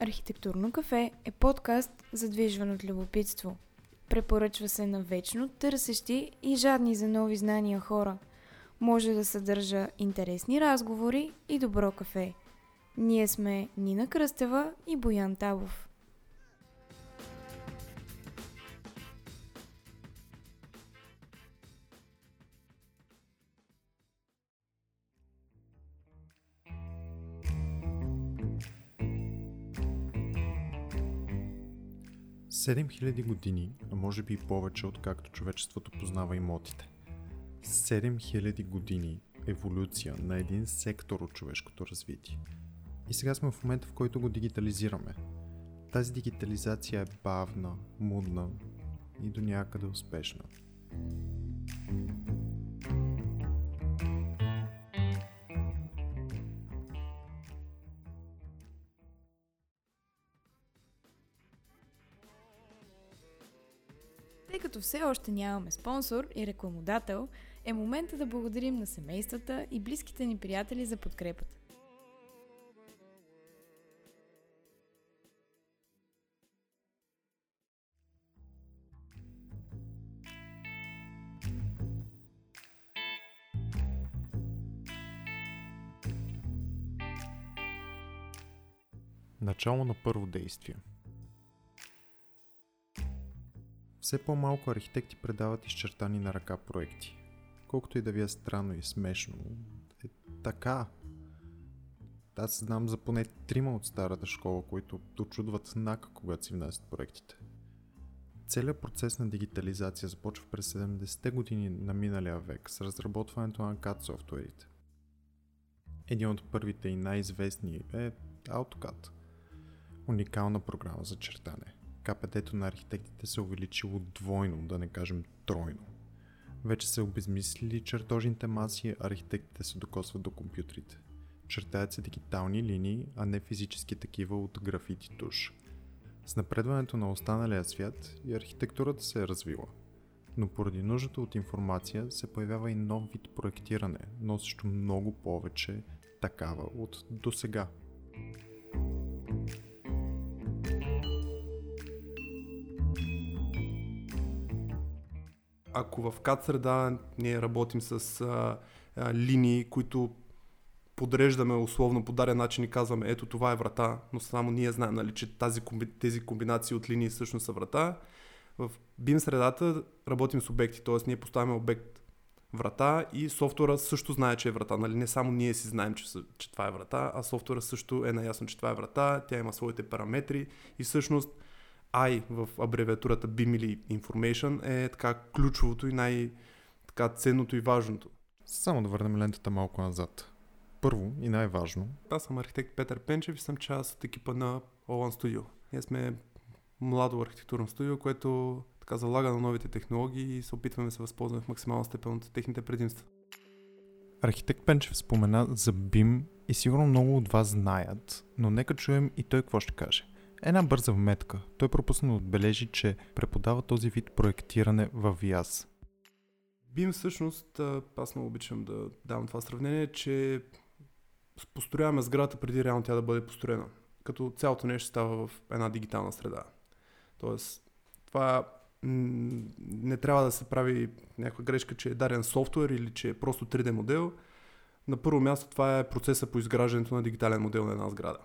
Архитектурно кафе е подкаст, задвижван от любопитство. Препоръчва се на вечно търсещи и жадни за нови знания хора. Може да съдържа интересни разговори и добро кафе. Ние сме Нина Кръстева и Боян Табов. Седем хиляди години, а може би и повече, откакто човечеството познава имотите. 7000 години еволюция на един сектор от човешкото развитие. И сега сме в момента, в който го дигитализираме. Тази дигитализация е бавна, мудна и до някъде успешна. Все още нямаме спонсор и рекламодател, е момента да благодарим на семействата и близките ни приятели за подкрепата. Начало на първо действие – Все по-малко архитекти предават изчертани на ръка проекти. Колкото и да ви е странно и смешно, е така. Аз знам за поне трима от старата школа, които очудват знака, когато си внасят проектите. Целият процес на дигитализация започва през 70-те години на миналия век с разработването на CAD софтуерите. Един от първите и най-известни е AutoCAD. Уникална програма за чертане. КПД-то на архитектите се е увеличило двойно, да не кажем тройно. Вече се обезмислили чертожните маси, архитектите се докосват до компютрите. Чертаят се дигитални линии, а не физически такива от графити туш. С напредването на останалия свят и архитектурата се е развила. Но поради нуждата от информация се появява и нов вид проектиране, носещо много повече такава от досега. Ако в CAD среда ние работим с а, а, линии, които подреждаме условно по даден начин и казваме ето това е врата, но само ние знаем, нали, че тази, тези комбинации от линии всъщност са врата. В BIM средата работим с обекти, т.е. ние поставяме обект врата и софтуера също знае, че е врата. Нали? Не само ние си знаем, че, че това е врата, а софтуера също е наясно, че това е врата, тя има своите параметри и всъщност I в абревиатурата BIM или Information е така ключовото и най- така ценното и важното. Само да върнем лентата малко назад. Първо и най-важно. Аз съм архитект Петър Пенчев и съм част от екипа на Olan Studio. Ние сме младо архитектурно студио, което така залага на новите технологии и се опитваме да се възползваме в максимална степен от техните предимства. Архитект Пенчев спомена за BIM и сигурно много от вас знаят, но нека чуем и той какво ще каже. Една бърза вметка. Той пропусна да отбележи, че преподава този вид проектиране в VIAS. BIM всъщност, аз много обичам да давам това сравнение, че построяваме сградата преди реално тя да бъде построена. Като цялото нещо става в една дигитална среда. Тоест, това не трябва да се прави някаква грешка, че е даден софтуер или че е просто 3D модел. На първо място това е процеса по изграждането на дигитален модел на една сграда.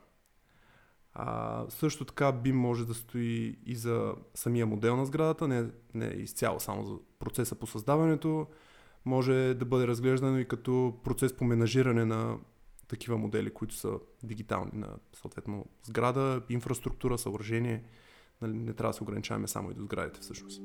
А, също така би може да стои и за самия модел на сградата, не, не изцяло само за процеса по създаването. Може да бъде разглеждано и като процес по менажиране на такива модели, които са дигитални на съответно сграда, инфраструктура, съоръжение. Нали, не трябва да се ограничаваме само и до сградите всъщност.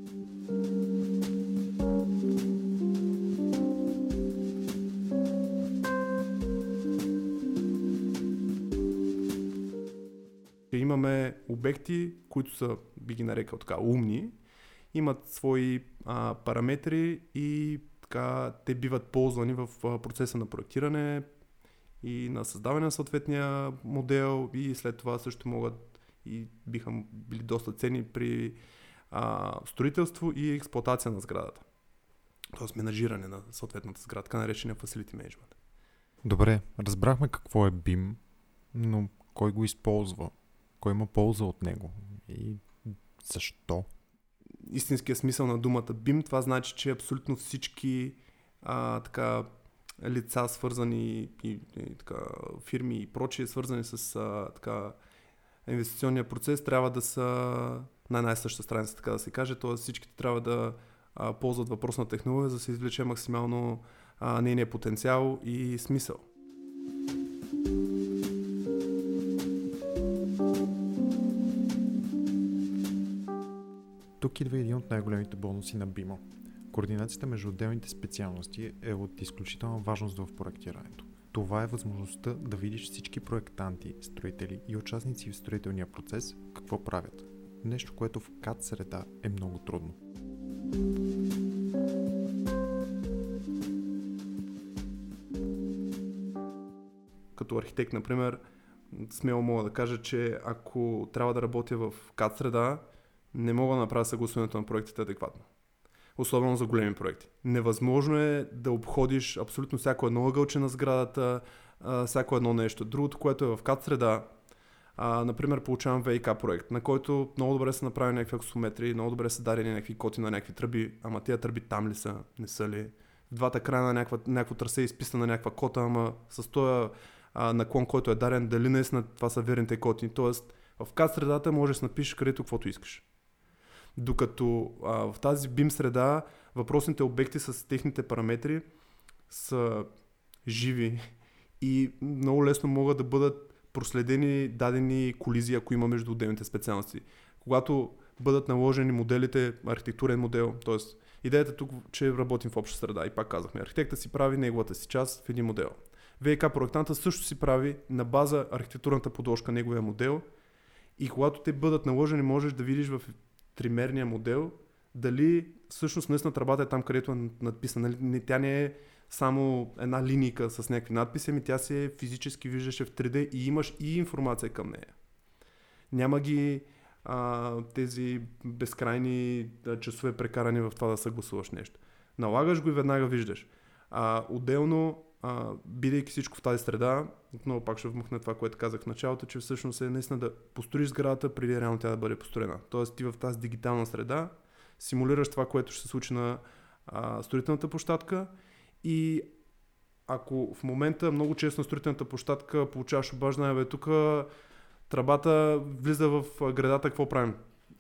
Имаме обекти, които са, би ги нарекал така, умни, имат свои а, параметри и така, те биват ползвани в а, процеса на проектиране и на създаване на съответния модел и след това също могат и биха били доста ценни при а, строителство и експлуатация на сградата. Тоест менажиране на съответната сграда, така наречения facility management. Добре, разбрахме какво е BIM, но кой го използва? Кой има полза от него? И защо? Истинския смисъл на думата BIM, това значи, че абсолютно всички а, така, лица, свързани и, и, така, фирми и прочие, свързани с а, така, инвестиционния процес, трябва да са на най-съща страница, така да се каже. Т.е. всички трябва да а, ползват въпросна технология, за да се извлече максимално а, нейния потенциал и смисъл. Тук идва един от най-големите бонуси на BIMO. Координацията между отделните специалности е от изключителна важност в проектирането. Това е възможността да видиш всички проектанти, строители и участници в строителния процес какво правят. Нещо, което в CAD среда е много трудно. Като архитект, например, смело мога да кажа, че ако трябва да работя в CAD среда, не мога да направя съгласуването на проектите адекватно. Особено за големи проекти. Невъзможно е да обходиш абсолютно всяко едно ъгълче на сградата, всяко едно нещо. Другото, което е в CAD среда, например, получавам ВИК проект, на който много добре са направени някакви аксометри, много добре са дарени някакви коти на някакви тръби, ама тези тръби там ли са, не са ли? Двата края на някаква, някакво трасе е изписана някаква кота, ама с този наклон, който е дарен, дали наистина това са верните коти. Тоест, в CAD средата можеш да напишеш където каквото искаш. Докато а, в тази BIM среда въпросните обекти с техните параметри са живи и много лесно могат да бъдат проследени дадени колизии, ако има между отделните специалности. Когато бъдат наложени моделите, архитектурен модел, т.е. идеята тук, че работим в обща среда и пак казахме, архитекта си прави неговата си част в един модел. ВК проектанта също си прави на база архитектурната подложка неговия модел и когато те бъдат наложени, можеш да видиш в тримерния модел дали всъщност наистина тръбата е там, където е надписана. Нали, тя не е само една линийка с някакви надписи, ами тя се физически виждаше в 3D и имаш и информация към нея. Няма ги а, тези безкрайни часове прекарани в това да съгласуваш нещо. Налагаш го и веднага виждаш. А, отделно, а, бидейки всичко в тази среда, отново пак ще вмъкна това, което казах в началото, че всъщност е наистина да построиш сградата преди реално тя да бъде построена. Тоест ти в тази дигитална среда симулираш това, което ще се случи на а, строителната площадка и ако в момента много често на строителната площадка получаваш обаждане, бе, тук тръбата влиза в градата, какво правим?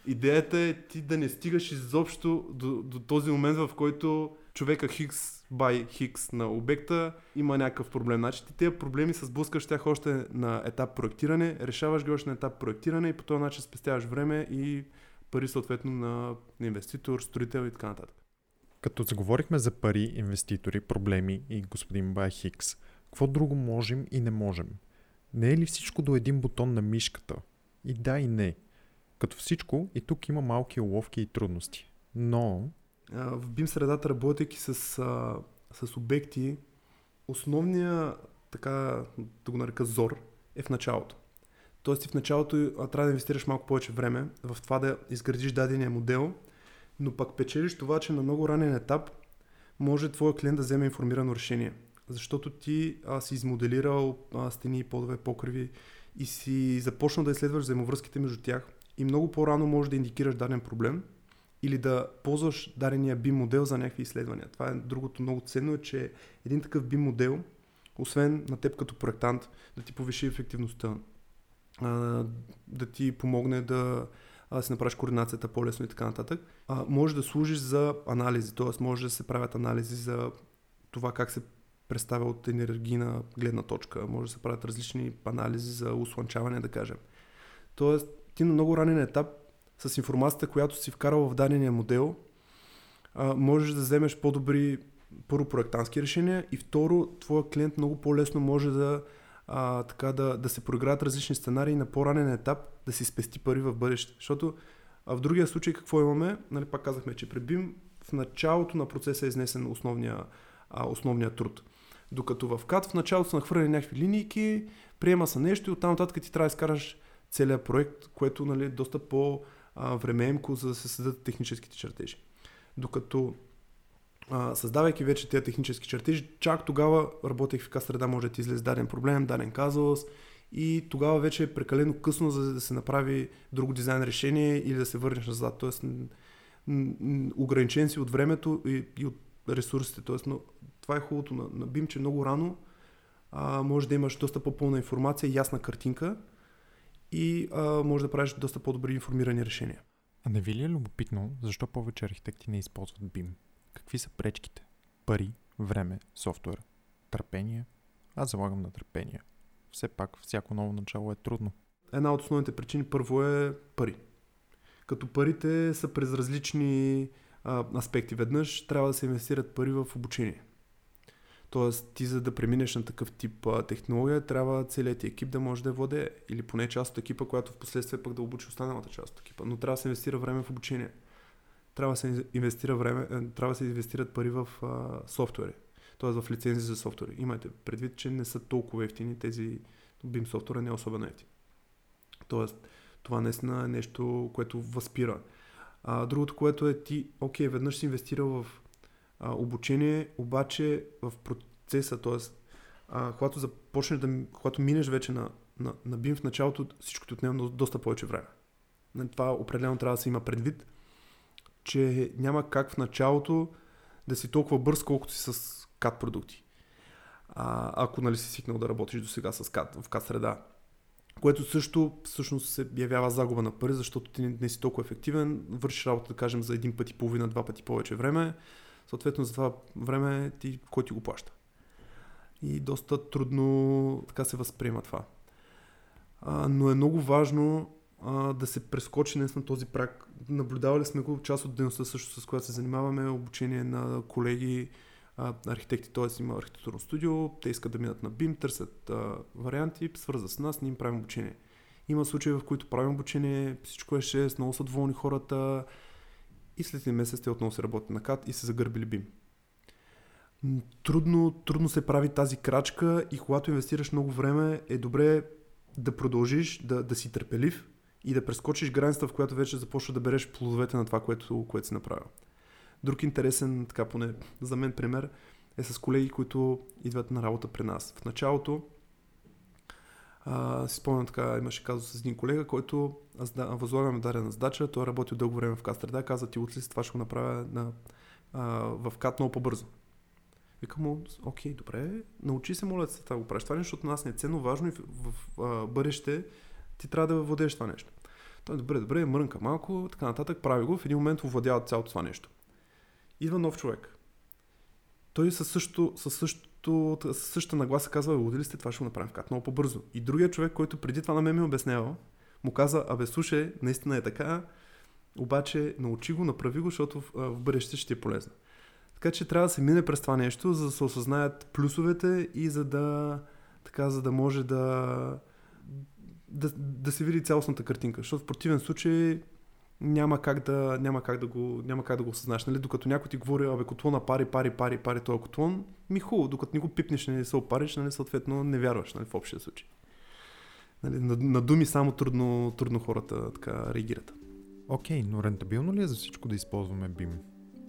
Идеята е ти да не стигаш изобщо до, до този момент, в който човека Хикс бай Хикс на обекта има някакъв проблем. Значи ти тези проблеми с блъскаш тях още на етап проектиране, решаваш ги още на етап проектиране и по този начин спестяваш време и пари съответно на инвеститор, строител и така нататък. Като заговорихме за пари, инвеститори, проблеми и господин Бай Хикс, какво друго можем и не можем? Не е ли всичко до един бутон на мишката? И да и не. Като всичко, и тук има малки уловки и трудности. Но... В BIM средата, работейки с, с обекти, основният, така да го нарека, зор е в началото. Тоест в началото трябва да инвестираш малко повече време в това да изградиш дадения модел – но пък печелиш това, че на много ранен етап може твоя клиент да вземе информирано решение. Защото ти а, си измоделирал а, стени, подове, покриви и си започнал да изследваш взаимовръзките между тях и много по-рано можеш да индикираш даден проблем или да ползваш дадения BIM модел за някакви изследвания. Това е другото много ценно, е, че един такъв BIM модел, освен на теб като проектант, да ти повиши ефективността, да ти помогне да си направиш координацията по-лесно и така нататък, може да служиш за анализи, т.е. може да се правят анализи за това как се представя от енергийна гледна точка, може да се правят различни анализи за услънчаване, да кажем. Тоест, ти на много ранен етап с информацията, която си вкарал в дадения модел, можеш да вземеш по-добри първо проектантски решения и второ, твоя клиент много по-лесно може да а, така да, да се проиграят различни сценарии на по-ранен етап, да си спести пари в бъдеще. Защото а в другия случай какво имаме? Нали, пак казахме, че при BIM в началото на процеса е изнесен основния, а, основния труд. Докато в CAD в началото са нахвърлени някакви линейки, приема се нещо и оттам нататък ти трябва да изкараш целият проект, което нали, е доста по-времеемко, за да се създадат техническите чертежи. Докато а, създавайки вече тези технически чертежи, чак тогава работех в среда, може да ти излезе даден проблем, даден казус и тогава вече е прекалено късно, за да се направи друго дизайн решение или да се върнеш назад. Тоест, ограничен си от времето и, и от ресурсите. Тоест, но, това е хубавото на, на BIM, че много рано а, може да имаш доста по-пълна информация, ясна картинка и а, може да правиш доста по-добри информирани решения. А не ви ли е любопитно, защо повече архитекти не използват BIM? Какви са пречките? Пари, време, софтуер, търпение? Аз залагам на търпение. Все пак, всяко ново начало е трудно. Една от основните причини първо е пари. Като парите са през различни а, аспекти. Веднъж трябва да се инвестират пари в обучение. Тоест, ти за да преминеш на такъв тип а, технология, трябва целият ти екип да може да я владее. Или поне част от екипа, която в последствие пък да обучи останалата част от екипа. Но трябва да се инвестира време в обучение. Трябва да се инвестира време, е, трябва да се инвестират пари в а, софтуери. Тоест в лицензи за софтуери. Имайте предвид, че не са толкова ефтини тези BIM софтуера не е особено ефтин. Тоест, това наистина е нещо, което възпира. А, другото, което е ти, окей, веднъж си инвестирал в а, обучение, обаче в процеса, т.е. когато започнеш да, когато минеш вече на, на, на BIM в началото, всичко ти отнема доста повече време. Нали, това определено трябва да се има предвид, че няма как в началото да си толкова бърз, колкото си с CAD продукти. А, ако нали си свикнал да работиш до сега с CAD, в CAD среда. Което също всъщност се явява загуба на пари, защото ти не, не си толкова ефективен, вършиш работа, да кажем, за един път и половина, два пъти повече време, съответно за това време ти, кой ти го плаща. И доста трудно така се възприема това. А, но е много важно а, да се прескочи днес на този прак. Наблюдавали сме го част от дейността също, с която се занимаваме, обучение на колеги, а, архитекти, т.е. има архитектурно студио, те искат да минат на BIM, търсят а, варианти, свързват с нас, ние им правим обучение. Има случаи, в които правим обучение, всичко е 6, много са доволни хората и след един месец те отново се работят на КАТ и се загърбили BIM. Трудно, трудно се прави тази крачка и когато инвестираш много време е добре да продължиш, да, да си търпелив и да прескочиш границата, в която вече започва да береш плодовете на това, което, което си направил. Друг интересен, така поне за мен пример, е с колеги, които идват на работа при нас. В началото а, си спомням така, имаше казус с един колега, който възлагаме дадена задача, той е работил дълго време в Кастреда, каза ти утре това ще го направя на, а, в КАТ много по-бързо. Викам му, окей, добре, научи се, моля се, това го правиш. Това нещо от нас не е ценно, важно и в, в, в бъдеще ти трябва да владееш това нещо. Той, добре, добре, мрънка малко, така нататък, прави го, в един момент овладява цялото това нещо. Идва нов човек. Той със, също, със, също, със същата нагласа казва, луди сте, това ще го направим в кат много по-бързо. И другия човек, който преди това на мен ми обяснява, му каза, абе слушай, наистина е така, обаче научи го, направи го, защото в, в бъдеще ще ти е полезно. Така че трябва да се мине през това нещо, за да се осъзнаят плюсовете и за да, така, за да може да, да, да се види цялостната картинка. Защото в противен случай няма как да, няма как да го, няма как да го осъзнаеш. Нали? Докато някой ти говори, абе, котлона пари, пари, пари, пари, този котлон, ми хубаво, докато не го пипнеш, не се опариш, нали, съответно не вярваш нали, в общия случай. Нали, на, на, думи само трудно, трудно хората така реагират. Окей, okay, но рентабилно ли е за всичко да използваме BIM?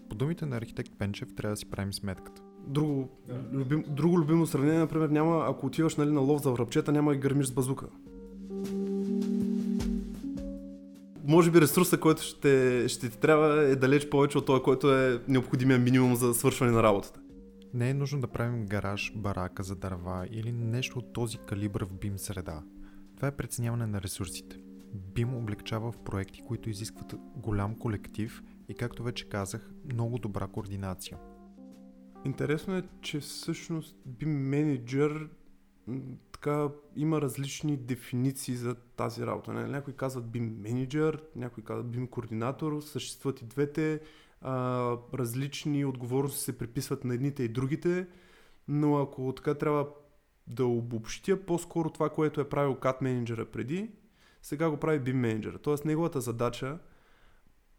По думите на архитект Пенчев трябва да си правим сметката. Друго, любим, друго любимо сравнение, например, няма, ако отиваш нали, на лов за връбчета, няма и гърмиш с базука. може би ресурса, който ще, ще ти трябва е далеч повече от този, който е необходимия минимум за свършване на работата. Не е нужно да правим гараж, барака за дърва или нещо от този калибър в BIM среда. Това е преценяване на ресурсите. BIM облегчава в проекти, които изискват голям колектив и, както вече казах, много добра координация. Интересно е, че всъщност BIM менеджер така има различни дефиниции за тази работа. Не? Някои казват BIM менеджер, някои казват BIM координатор, съществуват и двете. А, различни отговорности се приписват на едните и другите, но ако така трябва да обобщя по-скоро това, което е правил CAD менеджера преди, сега го прави BIM менеджера. Тоест неговата задача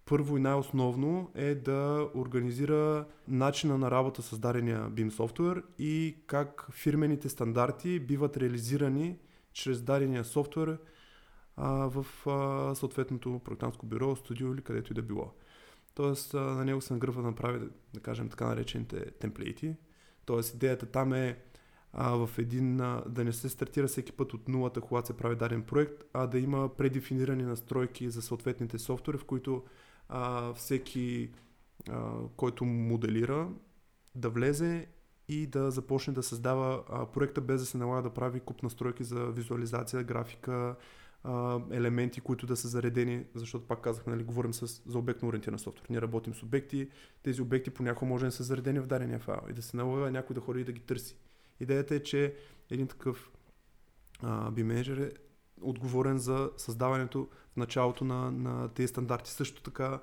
първо и най-основно е да организира начина на работа с дадения BIM софтуер и как фирмените стандарти биват реализирани чрез дадения софтуер а, в а, съответното проектантско бюро, студио или където и да било. Тоест а, на него се нагръва да направи, да кажем така наречените темплейти. Тоест идеята там е а, в един, а, да не се стартира всеки път от нулата, когато се прави даден проект, а да има предефинирани настройки за съответните софтуери, в които а, всеки, а, който моделира, да влезе и да започне да създава а, проекта без да се налага да прави куп настройки за визуализация, графика, а, елементи, които да са заредени, защото пак казах, нали, говорим с, за обектно ориентиран софтуер. Ние работим с обекти, тези обекти понякога може да са заредени в дадения файл и да се налага някой да ходи и да ги търси. Идеята е, че един такъв би менеджер е отговорен за създаването в началото на, на тези стандарти. Също така,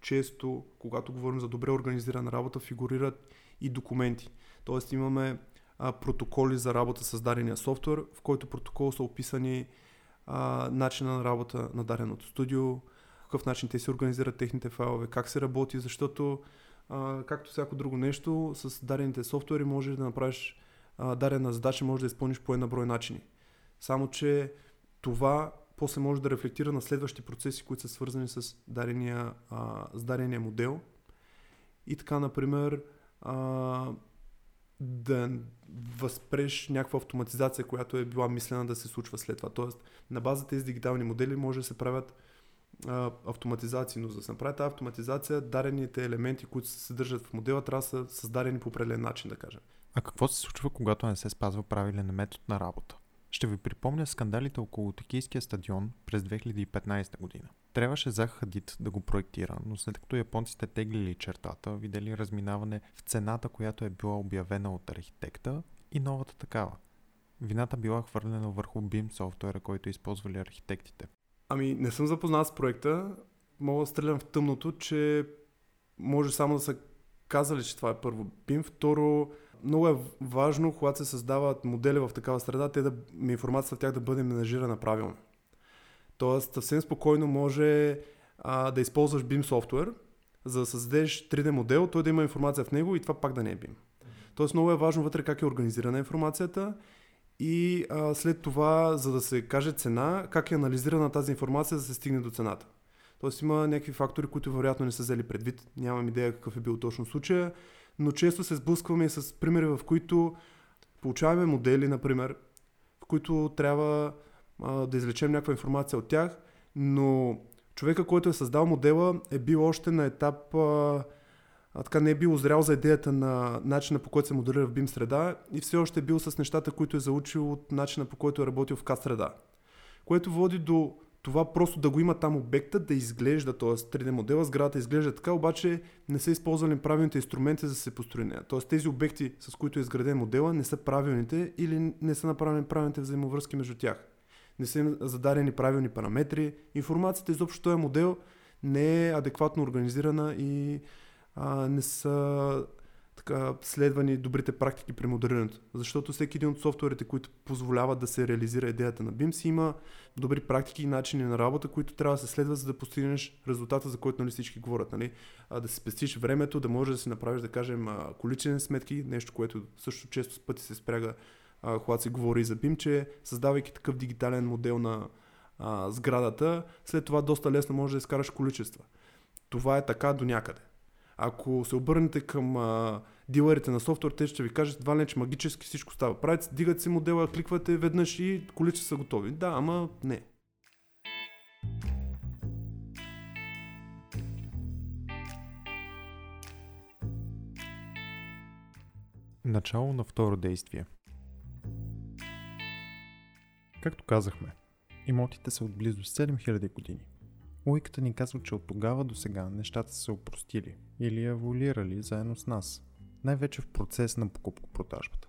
често, когато говорим за добре организирана работа, фигурират и документи. Тоест имаме а, протоколи за работа с дадения софтуер, в който протокол са описани а, начина на работа на даденото студио, какъв начин те се организират техните файлове, как се работи, защото а, както всяко друго нещо, с дадените софтуери можеш да направиш а, дадена задача, може да изпълниш по една брой начини. Само, че това после може да рефлектира на следващи процеси, които са свързани с дадения, а, с дадения модел. И така, например, а, да възпреш някаква автоматизация, която е била мислена да се случва след това. Тоест, на база тези дигитални модели може да се правят а, автоматизации, но за да се направи тази автоматизация, дадените елементи, които се съдържат в модела, трябва да са създадени по определен начин, да кажем. А какво се случва, когато не се спазва правилен метод на работа? Ще ви припомня скандалите около Токийския стадион през 2015 година. Трябваше Зах Хадид да го проектира, но след като японците теглили чертата, видели разминаване в цената, която е била обявена от архитекта и новата такава. Вината била хвърлена върху BIM софтуера, който използвали архитектите. Ами, не съм запознат с проекта. Мога да стрелям в тъмното, че може само да са казали, че това е първо BIM. Второ, много е важно, когато се създават модели в такава среда, те да, информацията в тях да бъде менажирана правилно. Тоест, съвсем спокойно може а, да използваш BIM софтуер, за да създадеш 3D модел, той да има информация в него и това пак да не е BIM. Тоест, много е важно вътре как е организирана информацията и а, след това, за да се каже цена, как е анализирана тази информация, за да се стигне до цената. Тоест има някакви фактори, които вероятно не са взели предвид. Нямам идея какъв е бил точно случая, но често се сблъскваме и с примери, в които получаваме модели, например, в които трябва а, да извлечем някаква информация от тях, но човека, който е създал модела, е бил още на етап, а, а, така не е бил озрял за идеята на начина по който се моделира в BIM среда и все още е бил с нещата, които е заучил от начина по който е работил в CAD среда. Което води до това просто да го има там обекта, да изглежда, т.е. 3D модела, сградата изглежда така, обаче не са използвали правилните инструменти за да се построи нея. Т.е. тези обекти, с които е изграден модела, не са правилните или не са направени правилните взаимовръзки между тях. Не са им зададени правилни параметри. Информацията изобщо този модел не е адекватно организирана и а, не са така, следвани добрите практики при модерирането. Защото всеки един от софтуерите, които позволяват да се реализира идеята на BIM, има добри практики и начини на работа, които трябва да се следват, за да постигнеш резултата, за който нали, всички говорят. Нали? А, да се спестиш времето, да можеш да си направиш, да кажем, количествени сметки, нещо, което също често с пъти се спряга, а, когато се говори за BIM, че създавайки такъв дигитален модел на а, сградата, след това доста лесно можеш да изкараш количества. Това е така до някъде. Ако се обърнете към а, дилерите на софтуер, те ще ви кажат едва не, че магически всичко става. Правите, дигат си модела, кликвате веднъж и количества са готови. Да, ама не. Начало на второ действие. Както казахме, имотите са от близо 7000 години. Логиката ни казва, че от тогава до сега нещата са се опростили или еволюирали заедно с нас, най-вече в процес на покупко-продажбата.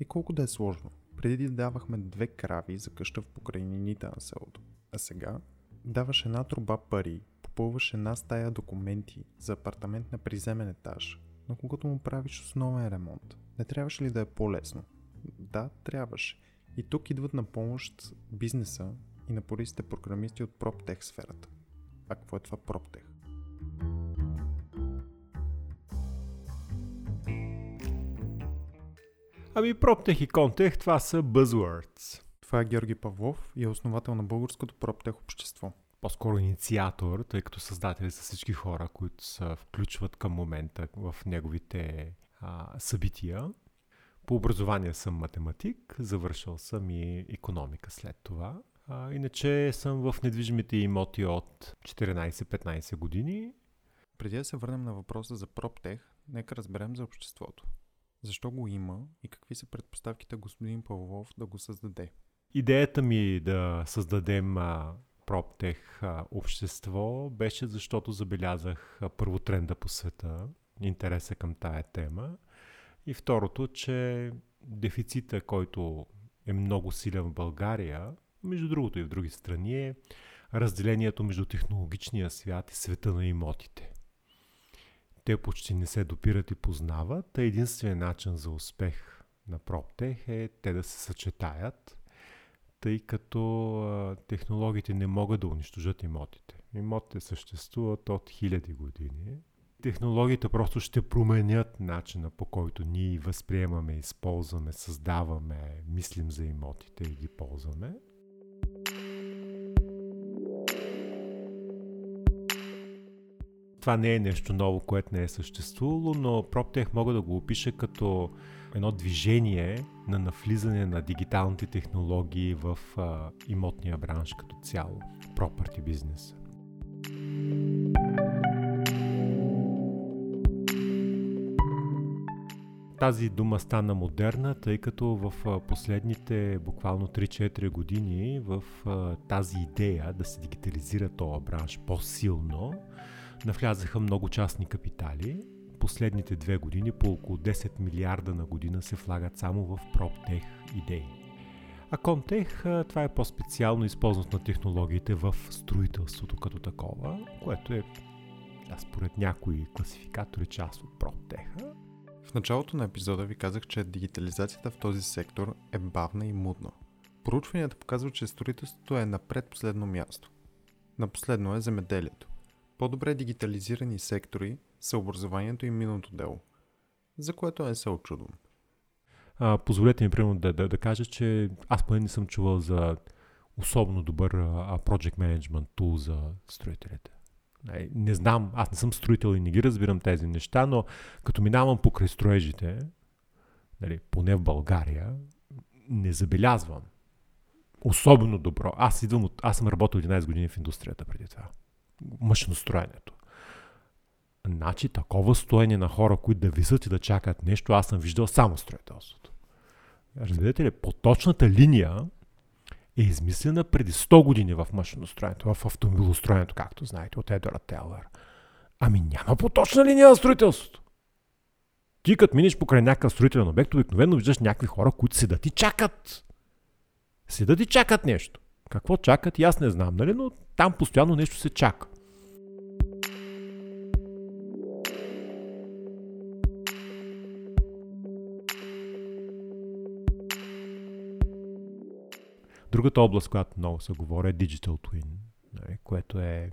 И колко да е сложно, преди давахме две крави за къща в покрайнините на селото, а сега даваш една труба пари, попълваш една стая документи за апартамент на приземен етаж, но когато му правиш основен ремонт, не трябваше ли да е по-лесно? Да, трябваше. И тук идват на помощ бизнеса и на полиците програмисти от PropTech сферата. А какво е това PropTech? Ами PropTech и Conteх това са buzzwords. Това е Георги Павлов и е основател на българското PropTech общество. По-скоро инициатор, тъй като създатели са всички хора, които се включват към момента в неговите а, събития. По образование съм математик, завършил съм и економика след това. А, иначе съм в недвижимите имоти от 14-15 години. Преди да се върнем на въпроса за PropTech, нека разберем за обществото. Защо го има и какви са предпоставките господин Павлов да го създаде? Идеята ми да създадем а, PropTech а, общество беше защото забелязах а, първо тренда по света, интереса към тая тема и второто, че дефицита, който е много силен в България, между другото и в други страни, е разделението между технологичния свят и света на имотите. Те почти не се допират и познават, а единственият начин за успех на PropTech е те да се съчетаят, тъй като технологиите не могат да унищожат имотите. Имотите съществуват от хиляди години. Технологиите просто ще променят начина по който ние възприемаме, използваме, създаваме, мислим за имотите и ги ползваме. Това не е нещо ново, което не е съществувало, но PropTech мога да го опиша като едно движение на навлизане на дигиталните технологии в а, имотния бранш като цяло, property бизнеса. Тази дума стана модерна, тъй като в последните буквално 3-4 години в тази идея да се дигитализира този бранш по-силно, навлязаха много частни капитали. Последните две години по около 10 милиарда на година се влагат само в PropTech идеи. А Comtech това е по-специално използването на технологиите в строителството като такова, което е да, според някои класификатори част от PropTech. В началото на епизода ви казах, че дигитализацията в този сектор е бавна и мудна. Проучванията показват, че строителството е на предпоследно място. На последно е земеделието. По-добре дигитализирани сектори са образованието и миналото дело, за което не се очудвам. А, позволете ми, примерно, да, да, да кажа, че аз поне не съм чувал за особено добър а, project management tool за строителите. Не, не знам, аз не съм строител и не ги разбирам тези неща, но като минавам покрай строежите, нали, поне в България, не забелязвам особено добро. Аз идвам от... Аз съм работил 11 години в индустрията преди това машиностроенето. Значи такова стоене на хора, които да висят и да чакат нещо, аз съм виждал само строителството. Разбирате ли, поточната линия е измислена преди 100 години в машиностроенето, в автомобилостроенето, както знаете, от Едора Телър. Ами няма поточна линия на строителството. Ти като минеш покрай някакъв строителен обект, обикновено виждаш някакви хора, които седат и чакат. Седат и чакат нещо. Какво чакат, и аз не знам, нали? но там постоянно нещо се чака. Другата област, която много се говори е Digital Twin, нали, което е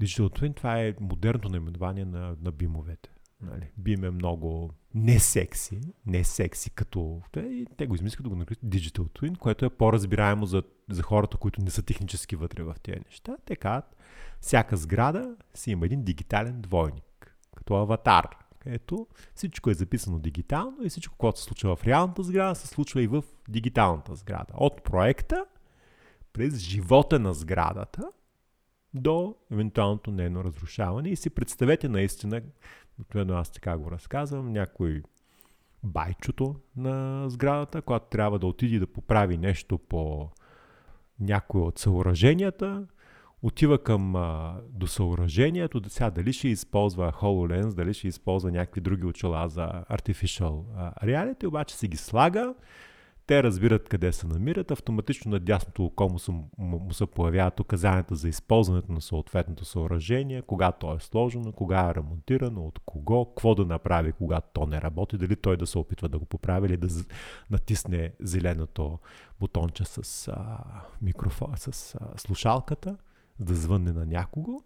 Digital Twin, това е модерното наименование на, на бимовете. Нали. Е много не секси, не секси като... Те, те го измислят да го наричат Digital Twin, което е по-разбираемо за, за хората, които не са технически вътре в тези неща. Те казват, всяка сграда си има един дигитален двойник, като аватар, където всичко е записано дигитално и всичко, което се случва в реалната сграда, се случва и в дигиталната сграда. От проекта, през живота на сградата, до евентуалното нейно разрушаване. И си представете наистина Обикновено аз така го разказвам. Някой байчото на сградата, когато трябва да отиде да поправи нещо по някой от съоръженията, отива към а, до съоръжението, да сега дали ще използва HoloLens, дали ще използва някакви други очила за Artificial Reality, обаче се ги слага, те разбират къде се намират, автоматично на дясното око му, му, се появяват указанията за използването на съответното съоръжение, кога то е сложено, кога е ремонтирано, от кого, какво да направи, когато то не работи, дали той да се опитва да го поправи или да натисне зеленото бутонче с, а, микрофон, с а, слушалката, да звънне на някого.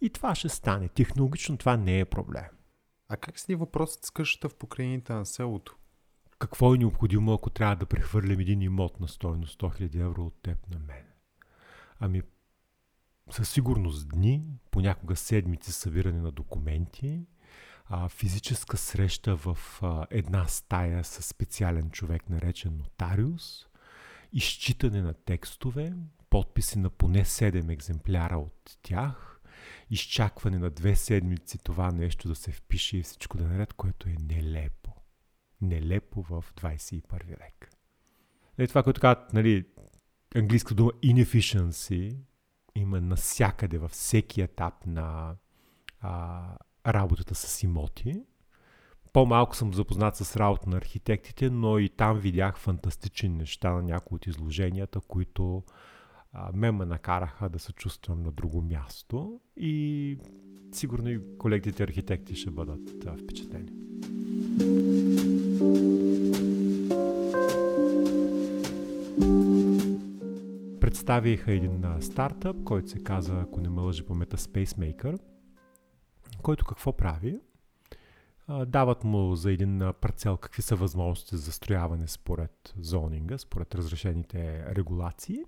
И това ще стане. Технологично това не е проблем. А как седи въпросът с къщата в покрайните на селото? Какво е необходимо, ако трябва да прехвърлям един имот на стоеност 100 000 евро от теб на мен? Ами, със сигурност дни, понякога седмици събиране на документи, а, физическа среща в а, една стая с специален човек, наречен нотариус, изчитане на текстове, подписи на поне 7 екземпляра от тях, изчакване на две седмици това нещо да се впише и всичко да е наред, което е нелепо. Нелепо в 21 век. Е, това, което казват, нали, английска дума inefficiency, има насякъде, във всеки етап на а, работата с имоти. По-малко съм запознат с работа на архитектите, но и там видях фантастични неща на някои от изложенията, които а, ме ме накараха да се чувствам на друго място и сигурно и колегите архитекти ще бъдат а, впечатлени. Представиха един стартъп, който се казва, ако не ме лъжи памета, Spacemaker, който какво прави? Дават му за един парцел какви са възможности за застрояване според зонинга, според разрешените регулации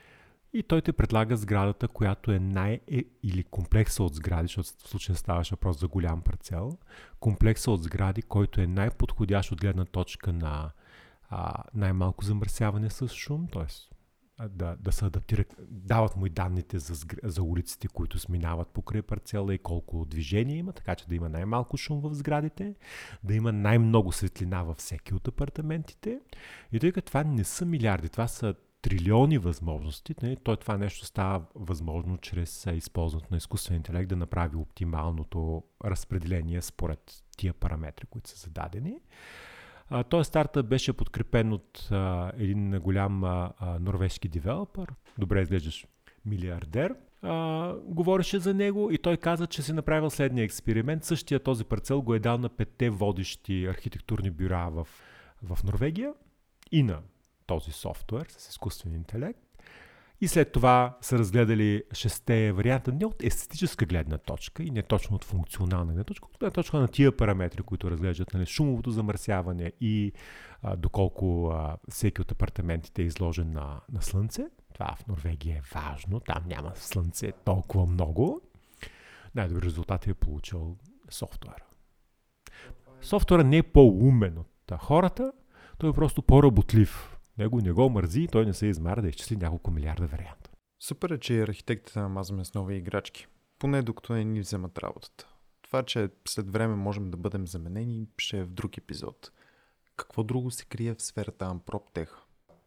– и той те предлага сградата, която е най- е, или комплекса от сгради, защото в случая ставаше въпрос за голям парцел, комплекса от сгради, който е най-подходящ от гледна точка на а, най-малко замърсяване с шум, т.е. Да, да се адаптира, дават му и данните за, за улиците, които сминават покрай парцела и колко движение има, така че да има най-малко шум в сградите, да има най-много светлина във всеки от апартаментите. И тъй като това не са милиарди, това са трилиони възможности, не, то това нещо става възможно чрез използването на изкуствен интелект да направи оптималното разпределение според тия параметри, които са зададени. Той старта беше подкрепен от а, един голям а, норвежки девелопър, добре изглеждаш милиардер, а, говореше за него и той каза, че си направил следния експеримент. Същия този парцел го е дал на петте водещи архитектурни бюра в, в Норвегия и на този софтуер с изкуствен интелект. И след това са разгледали шесте варианта не от естетическа гледна точка и не точно от функционална гледна точка, от гледна точка на тия параметри, които разглеждат нали, шумовото замърсяване и а, доколко а, всеки от апартаментите е изложен на, на слънце. Това в Норвегия е важно, там няма слънце толкова много. Най-добър резултат е получил софтуера. Софтуера не е по-умен от хората, той е просто по-работлив него не го мързи той не се измара да изчисли няколко милиарда варианта. Супер е, че архитектите намазваме с нови играчки. Поне докато не ни вземат работата. Това, че след време можем да бъдем заменени, ще е в друг епизод. Какво друго се крие в сферата на PropTech?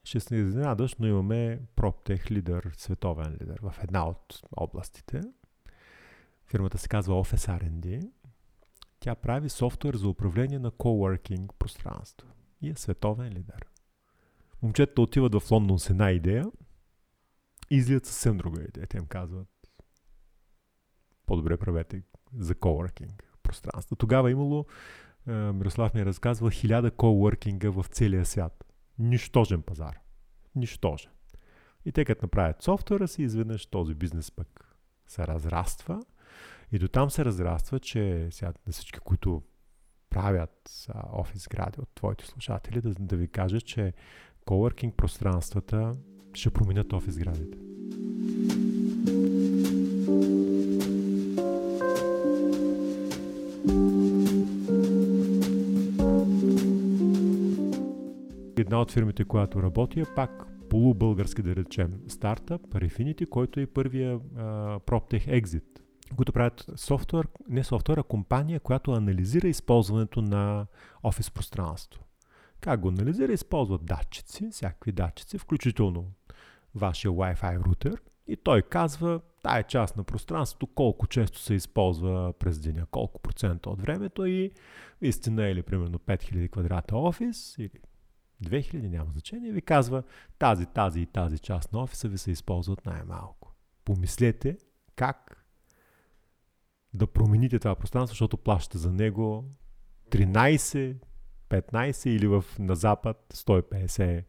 Ще се изненадаш, но имаме PropTech лидер, световен лидер в една от областите. Фирмата се казва Office R&D. Тя прави софтуер за управление на coworking пространство и е световен лидер. Момчетата отиват в Лондон с една идея и излизат съвсем друга идея. Те им казват по-добре правете за coworking пространство. Тогава имало, е, Мирослав ми е разказва, хиляда coworking в целия свят. Нищожен пазар. Нищожен. И те като направят софтуера си, изведнъж този бизнес пък се разраства. И до там се разраства, че сега на всички, които правят офис гради от твоите слушатели, да, да ви кажа, че Coworking пространствата ще променят офис градите. Една от фирмите, която работи е пак полубългарски, да речем, стартъп, Refinity, който е първия uh, PropTech Exit, които правят софтуер, не софтуер, а компания, която анализира използването на офис пространство. Как го анализира? Използват датчици, всякакви датчици, включително вашия Wi-Fi рутер и той казва тая част на пространството колко често се използва през деня, колко процента от времето и истина или примерно 5000 квадрата офис или 2000, няма значение, ви казва тази, тази и тази част на офиса ви се използват най-малко. Помислете как да промените това пространство, защото плащате за него 13, 15 или в, на запад 150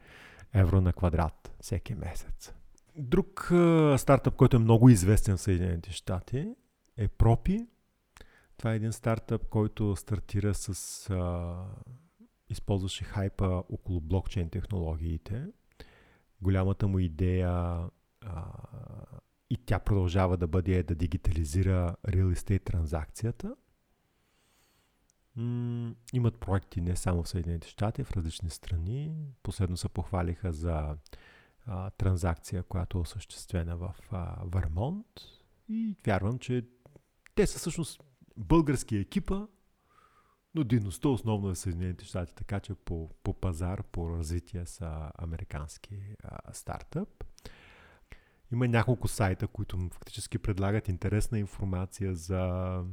евро на квадрат всеки месец. Друг а, стартъп, който е много известен в Съединените щати е Пропи. Това е един стартъп, който стартира с... А, използваше хайпа около блокчейн технологиите. Голямата му идея а, и тя продължава да бъде да дигитализира real estate транзакцията Имат проекти не само в Съединените щати, в различни страни. Последно се похвалиха за а, транзакция, която е осъществена в а, Вармонт. И вярвам, че те са всъщност български екипа, но дейността основно е в Съединените щати, така че по, по пазар, по развитие са американски а, стартъп. Има няколко сайта, които фактически предлагат интересна информация за,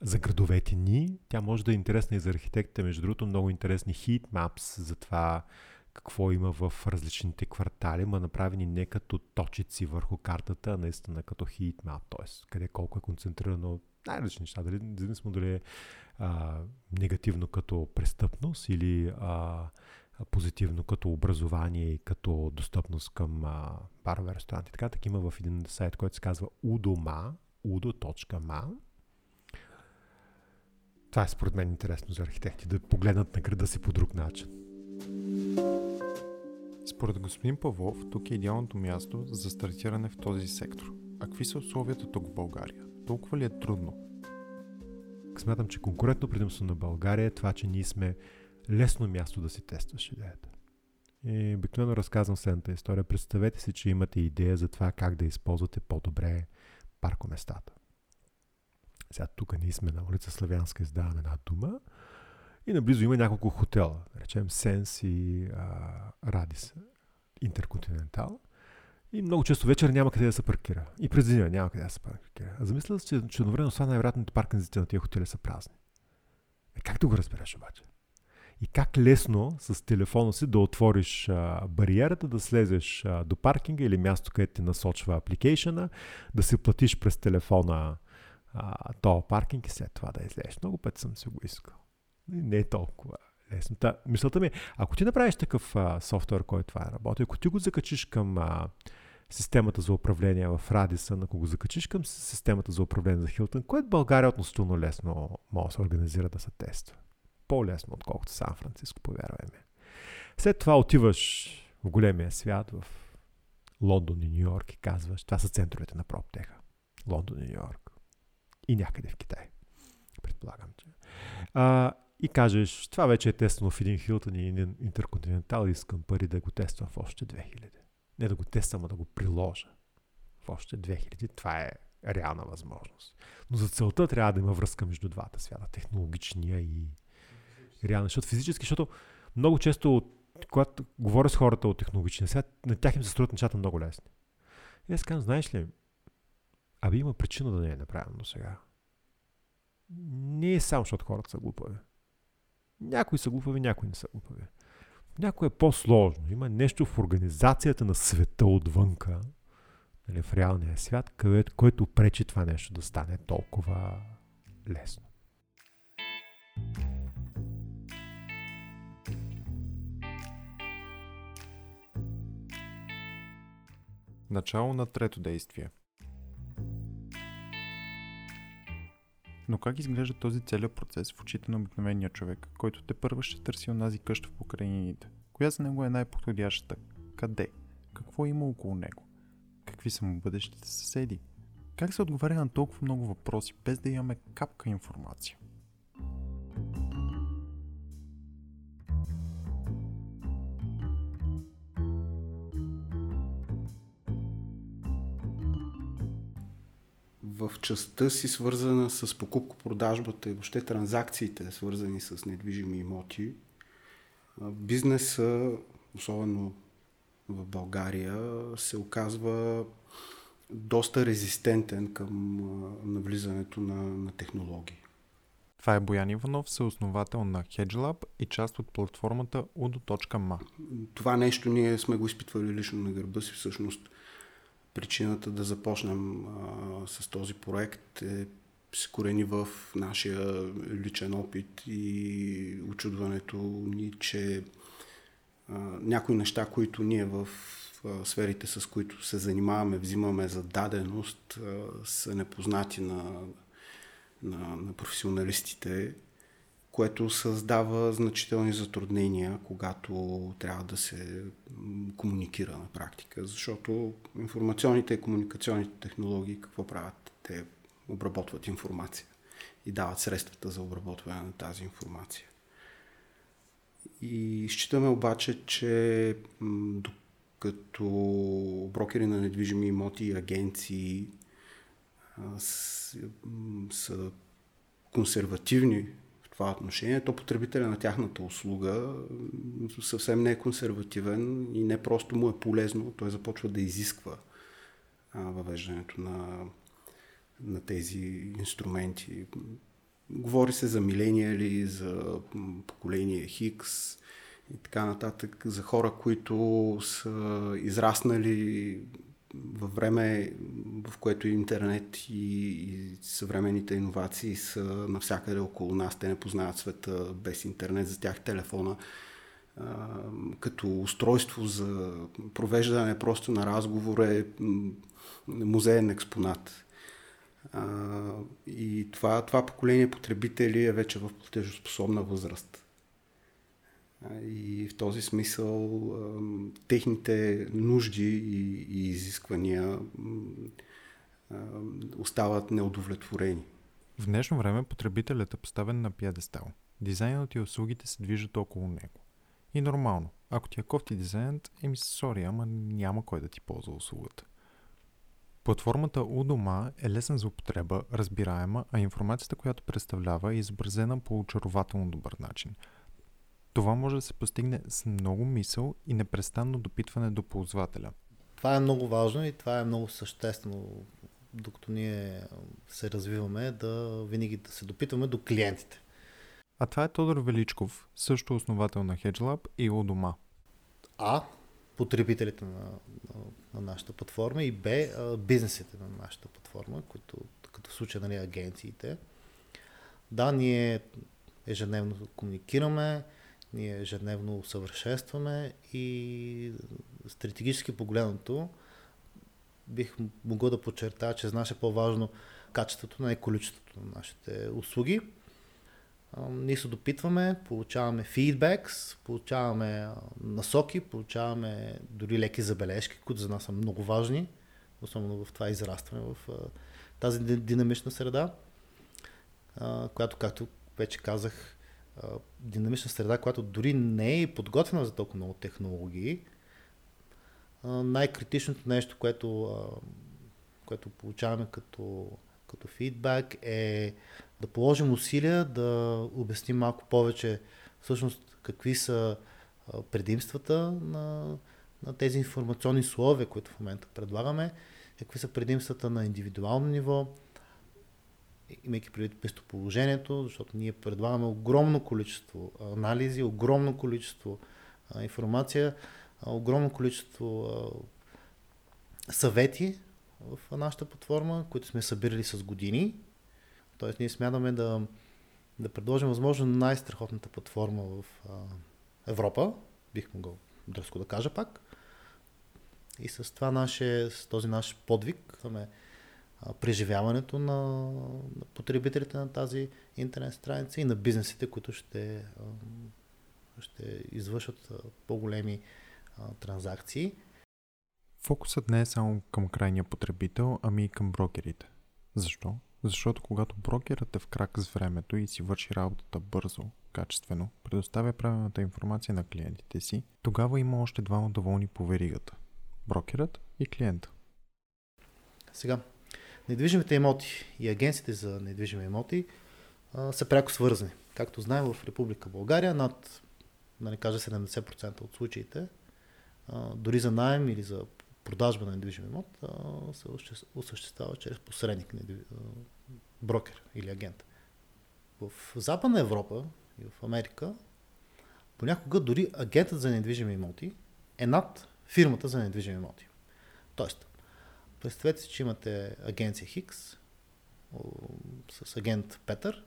за градовете ни. Тя може да е интересна и за архитектите. Между другото, много интересни heat maps за това какво има в различните квартали, ма направени не като точици върху картата, а наистина като heat map, т.е. къде колко е концентрирано най-различни неща, дали, независимо дали е а, негативно като престъпност или а, позитивно като образование и като достъпност към а, барове, ресторанти. Така, така има в един сайт, който се казва udoma, udo.ma. Това е според мен интересно за архитекти, да погледнат на града си по друг начин. Според господин Павлов, тук е идеалното място за стартиране в този сектор. А какви са условията тук в България? Толкова ли е трудно? Смятам, че конкурентно предимство на България е това, че ние сме лесно място да си тестваш идеята. И обикновено разказвам следната история. Представете си, че имате идея за това как да използвате по-добре паркоместата. Сега тук ние сме на улица Славянска, издаваме една дума и наблизо има няколко хотела, речем Сенс и Радис, Интерконтинентал. И много често вечер няма къде да се паркира. И през деня няма къде да се паркира. А замисля се, че, едновременно това най-вероятно паркингите на тия хотели са празни. Е, как да го разбереш обаче? И как лесно с телефона си да отвориш а, бариерата, да слезеш а, до паркинга или място, където ти насочва апликейшена, да си платиш през телефона а, то паркинг и след това да излезеш. Много пъти съм си го искал. Не е толкова лесно. Та, мисълта ми е, ако ти направиш такъв а, софтуер, който това е работи, ако ти го закачиш към а, системата за управление в Радиса, ако го закачиш към системата за управление за Хилтън, което България относително лесно може да се организира да се тества. По-лесно, отколкото Сан Франциско, повярвай ми. След това отиваш в големия свят, в Лондон и Нью Йорк и казваш, това са центровете на проптеха. Лондон и Нью Йорк. И някъде в Китай. Предполагам, че. А, и кажеш, това вече е тествано в един Хилтън и един Интерконтинентал, искам пари да го тествам в още 2000. Не да го тествам, а да го приложа в още 2000. Това е реална възможност. Но за целта трябва да има връзка между двата свята, технологичния и реалния. Защото физически, защото много често, когато говоря с хората от технологичния свят, на тях им се струват нещата много лесни. И аз казвам, знаеш ли, аби има причина да не е направено сега. Не е само, защото хората са глупави. Някои са глупави, някои не са глупави. Някой е по-сложно. Има нещо в организацията на света отвънка, нали, в реалния свят, където, който пречи това нещо да стане толкова лесно. Начало на трето действие. Но как изглежда този целият процес в очите на обикновения човек, който те първа ще търси онази къща в покрайнините? Коя за него е най-подходящата? Къде? Какво има около него? Какви са му бъдещите съседи? Как се отговаря на толкова много въпроси, без да имаме капка информация? Частта си свързана с покупко-продажбата и въобще транзакциите, свързани с недвижими имоти, бизнеса, особено в България, се оказва доста резистентен към навлизането на, на технологии. Това е Боян Иванов, съосновател на HedgeLab и част от платформата udo.ma. Това нещо ние сме го изпитвали лично на гърба си. Всъщност причината да започнем а, с този проект е се корени в нашия личен опит и очудването ни, че а, някои неща, които ние в а, сферите, с които се занимаваме, взимаме за даденост, а, са непознати на, на, на професионалистите което създава значителни затруднения, когато трябва да се комуникира на практика. Защото информационните и комуникационните технологии какво правят? Те обработват информация. и дават средствата за обработване на тази информация. И считаме обаче, че докато брокери на недвижими имоти и агенции са консервативни това отношение, то потребителя на тяхната услуга съвсем не е консервативен и не просто му е полезно, той започва да изисква въвеждането на, на тези инструменти. Говори се за милениали, за поколение Хикс и така нататък, за хора, които са израснали във време, в което интернет и, и съвременните иновации са навсякъде около нас, те не познават света без интернет, за тях телефона като устройство за провеждане просто на разговор е музеен експонат. И това, това поколение потребители е вече в платежоспособна възраст. И в този смисъл техните нужди и, изисквания остават неудовлетворени. В днешно време потребителят е поставен на пиадестал. Дизайнът и услугите се движат около него. И нормално. Ако ти е кофти дизайнът, еми сори, ама няма кой да ти ползва услугата. Платформата у дома е лесна за употреба, разбираема, а информацията, която представлява е изобразена по очарователно добър начин – това може да се постигне с много мисъл и непрестанно допитване до ползвателя. Това е много важно и това е много съществено, докато ние се развиваме, да винаги да се допитваме до клиентите. А това е Тодор Величков, също основател на HedgeLab и у дома. А, потребителите на, на, на нашата платформа и Б, бизнесите на нашата платформа, които като в случая нали, агенциите. Да, ние ежедневно комуникираме, ние ежедневно усъвършенстваме и стратегически погледнато бих могъл да подчертая, че за е по-важно качеството, не количеството на нашите услуги. Ние се допитваме, получаваме фидбекс, получаваме насоки, получаваме дори леки забележки, които за нас са много важни, особено в това израстване, в тази динамична среда, която, както вече казах, динамична среда, която дори не е подготвена за толкова много технологии, най-критичното нещо, което, което получаваме като, като фидбак е да положим усилия да обясним малко повече всъщност какви са предимствата на, на тези информационни слове, които в момента предлагаме, какви са предимствата на индивидуално ниво, имайки предвид местоположението, защото ние предлагаме огромно количество анализи, огромно количество а, информация, а, огромно количество а, съвети в нашата платформа, които сме събирали с години. Тоест ние смятаме да, да предложим възможно най-страхотната платформа в а, Европа, бих могъл дръско да кажа пак. И с това наше, с този наш подвиг, сме преживяването на, потребителите на тази интернет страница и на бизнесите, които ще, ще извършат по-големи транзакции. Фокусът не е само към крайния потребител, ами и към брокерите. Защо? Защото когато брокерът е в крак с времето и си върши работата бързо, качествено, предоставя правилната информация на клиентите си, тогава има още двама доволни по веригата. Брокерът и клиента. Сега, Недвижимите имоти и агенциите за недвижими имоти а, са пряко свързани. Както знаем, в Република България над, да не кажа 70% от случаите, а, дори за найем или за продажба на недвижим имот, а, се осъществява чрез посредник, брокер или агент. В Западна Европа и в Америка понякога дори агентът за недвижими имоти е над фирмата за недвижими имоти. Тоест, Представете си, че имате агенция Хикс с агент Петър.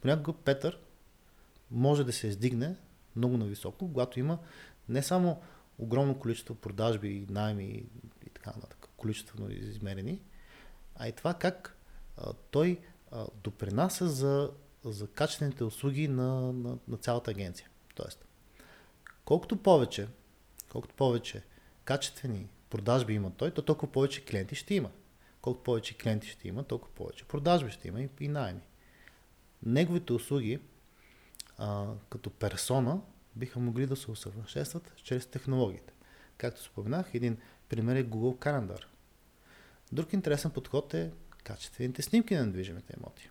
Понякога Петър може да се издигне много нависоко, когато има не само огромно количество продажби, найми и така нататък, количествено измерени, а и това как а, той а, допринася за, за качествените услуги на, на, на цялата агенция. Тоест, колкото повече, колкото повече качествени продажби има той, то толкова повече клиенти ще има. Колкото повече клиенти ще има, толкова повече продажби ще има и, и найми. неговите услуги а, като персона биха могли да се усъвършенстват чрез технологиите. Както споменах, един пример е Google Calendar. Друг интересен подход е качествените снимки на недвижимите имоти.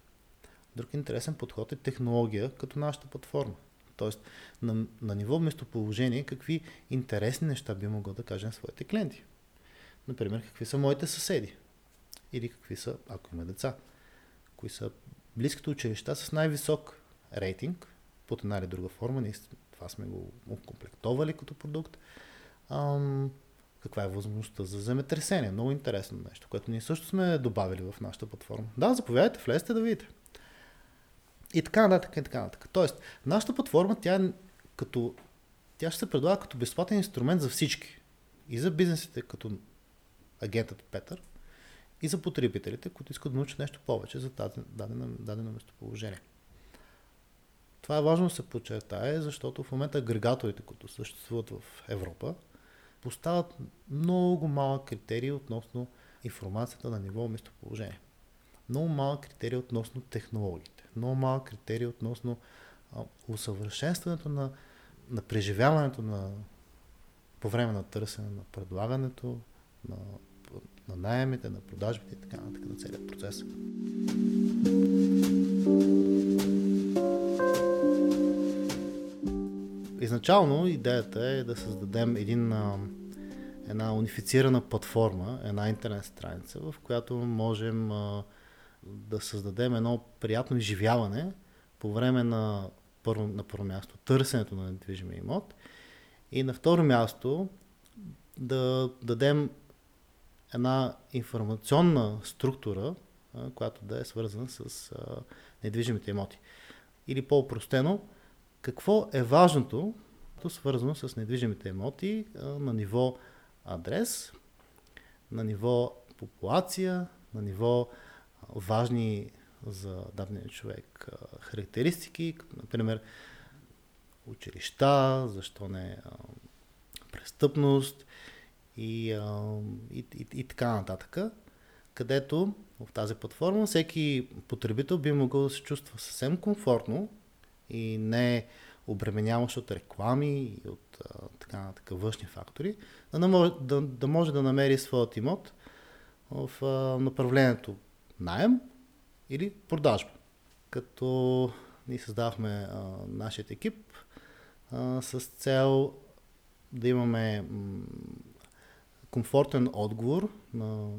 Друг интересен подход е технология като нашата платформа. Тоест, на, на ниво местоположение, какви интересни неща би могъл да кажем своите клиенти. Например, какви са моите съседи. Или какви са, ако има деца, кои са близките училища с най-висок рейтинг, под една или друга форма, ние това сме го окомплектовали като продукт. Ам, каква е възможността за земетресение? Много интересно нещо, което ние също сме добавили в нашата платформа. Да, заповядайте, влезте да видите. И така нататък, и така нататък. Тоест, нашата платформа, тя, е като, тя ще се предлага като безплатен инструмент за всички. И за бизнесите, като агентът Петър, и за потребителите, които искат да научат нещо повече за дадено, дадено, местоположение. Това е важно да се подчертае, защото в момента агрегаторите, които съществуват в Европа, поставят много малък критерий относно информацията на ниво местоположение. Много малък критерий относно технологиите. Много малък критерий относно усъвършенстването на, на преживяването на, по време на търсене, на предлагането, на, на найемите, на продажбите и така нататък на целият процес. Изначално идеята е да създадем един, една унифицирана платформа, една интернет страница, в която можем да създадем едно приятно изживяване по време на първо, на първо място търсенето на недвижимия имот и на второ място да дадем една информационна структура, която да е свързана с недвижимите имоти. Или по-простено, какво е важното, свързано с недвижимите имоти на ниво адрес, на ниво популация, на ниво важни за дадения човек характеристики, например училища, защо не престъпност и, и, и, и така нататък, където в тази платформа всеки потребител би могъл да се чувства съвсем комфортно и не обременяващ от реклами и от така, така външни фактори, да, може, да, да може да намери своят имот в направлението найем или продажба. Като ние създавахме а, нашият екип а, с цел да имаме комфортен отговор на,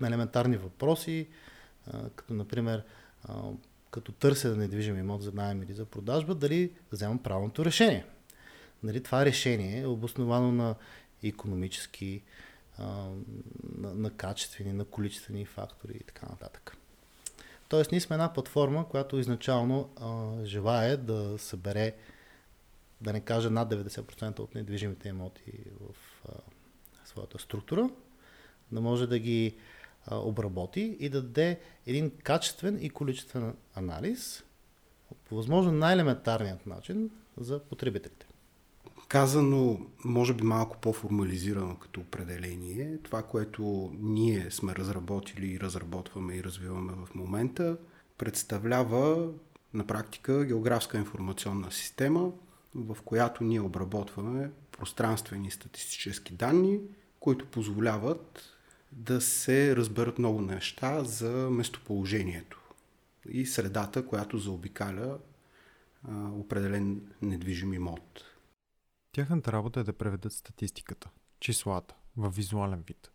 на елементарни въпроси, а, като например а, като търся да недвижим имот за найем или за продажба, дали вземам правилното решение. Нали, това решение е обосновано на економически, на, на качествени, на количествени фактори и така нататък. Тоест, ние сме една платформа, която изначално а, желая да събере, да не кажа над 90% от недвижимите имоти в своята структура, да може да ги а, обработи и да даде един качествен и количествен анализ по възможно най-елементарният начин за потребителите. Казано, може би малко по-формализирано като определение, това, което ние сме разработили и разработваме и развиваме в момента, представлява на практика географска информационна система, в която ние обработваме пространствени статистически данни, които позволяват да се разберат много неща за местоположението и средата, която заобикаля а, определен недвижим имот. Тяхната работа е да преведат статистиката, числата, в визуален вид.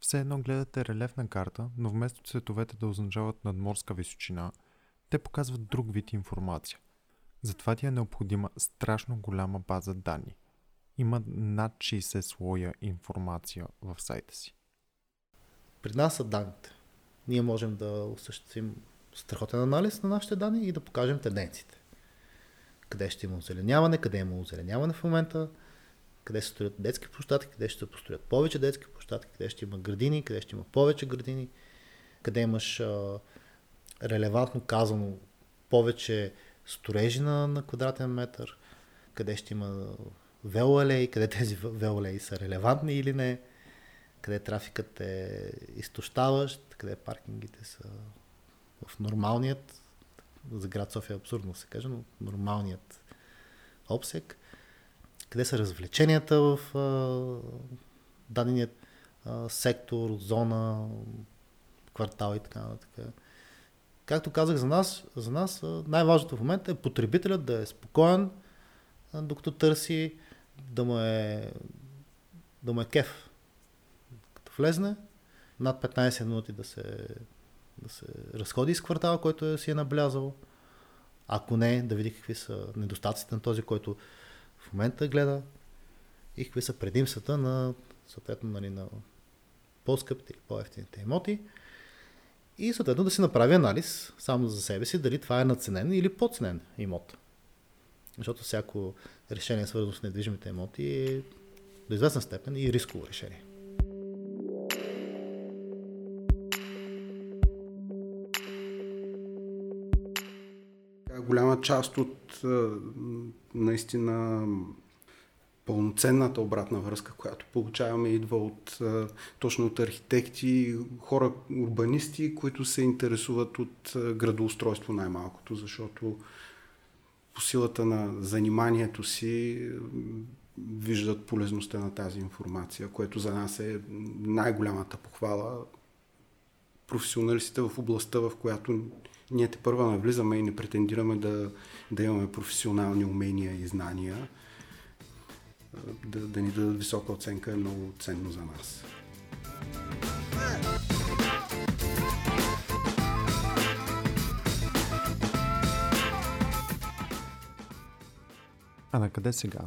Все едно гледате релефна карта, но вместо цветовете да означават надморска височина, те показват друг вид информация. Затова ти е необходима страшно голяма база данни. Има над 60 слоя информация в сайта си. При нас са данните. Ние можем да осъществим страхотен анализ на нашите данни и да покажем тенденциите. Къде ще има озеленяване, къде има озеленяване в момента, къде се строят детски площадки, къде ще се построят повече детски площадки, къде ще има градини, къде ще има повече градини, къде имаш а, релевантно казано повече сторежи на, на квадратен метър, къде ще има велоалеи, къде тези велоалеи са релевантни или не къде трафикът е изтощаващ, къде паркингите са в нормалният за град София е абсурдно се каже, но нормалният обсек, къде са развлеченията в а, сектор, зона, квартал и така нататък. Както казах за нас, за нас най-важното в момента е потребителят да е спокоен, докато търси да му е, да му е кеф. Като влезне, над 15 минути да се, да се разходи из квартала, който е, си е наблязал. Ако не, да види какви са недостатъците на този, който в момента гледа и какви са предимствата на, съответно, нали, на по-скъпите или по-ефтините имоти. И съответно да си направи анализ само за себе си, дали това е наценен или подценен имот. Защото всяко решение, свързано с недвижимите имоти, е до известна степен и рисково решение. голяма част от наистина пълноценната обратна връзка, която получаваме, идва от точно от архитекти, хора, урбанисти, които се интересуват от градоустройство най-малкото, защото по силата на заниманието си виждат полезността на тази информация, което за нас е най-голямата похвала. Професионалистите в областта, в която ние те първа навлизаме и не претендираме да, да имаме професионални умения и знания. Да, да ни дадат висока оценка е много ценно за нас. А на къде сега?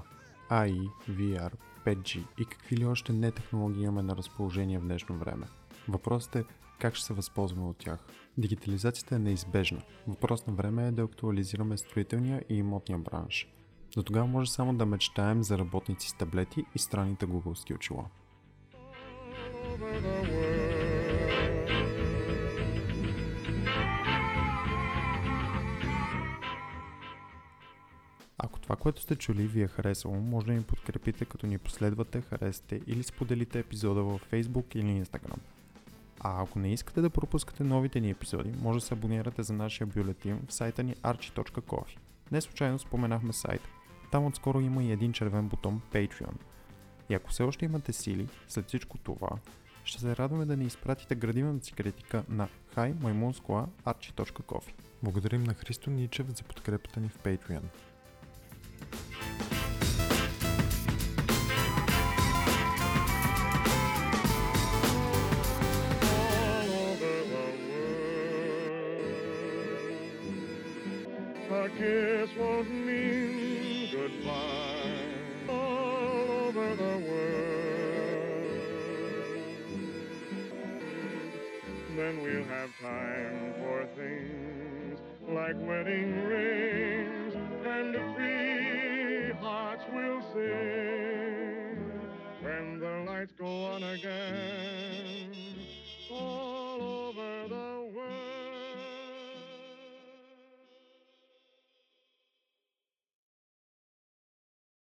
AI, VR, 5G и какви ли още не технологии имаме на разположение в днешно време? Въпросът е как ще се възползваме от тях. Дигитализацията е неизбежна. Въпрос на време е да актуализираме строителния и имотния бранш. До тогава може само да мечтаем за работници с таблети и странните гугълски очила. Ако това, което сте чули ви е харесало, може да ни подкрепите като ни последвате, харесате или споделите епизода във Facebook или Instagram. А ако не искате да пропускате новите ни епизоди, може да се абонирате за нашия бюлетин в сайта ни archi.coffee. Не случайно споменахме сайт. Там отскоро има и един червен бутон Patreon. И ако все още имате сили, след всичко това, ще се радваме да ни изпратите градивната си критика на hi Благодарим на Христо Ничев за подкрепата ни в Patreon. kiss won't mean goodbye all over the world. Then we'll have time for things like wedding rings and free hearts will sing when the lights go on again.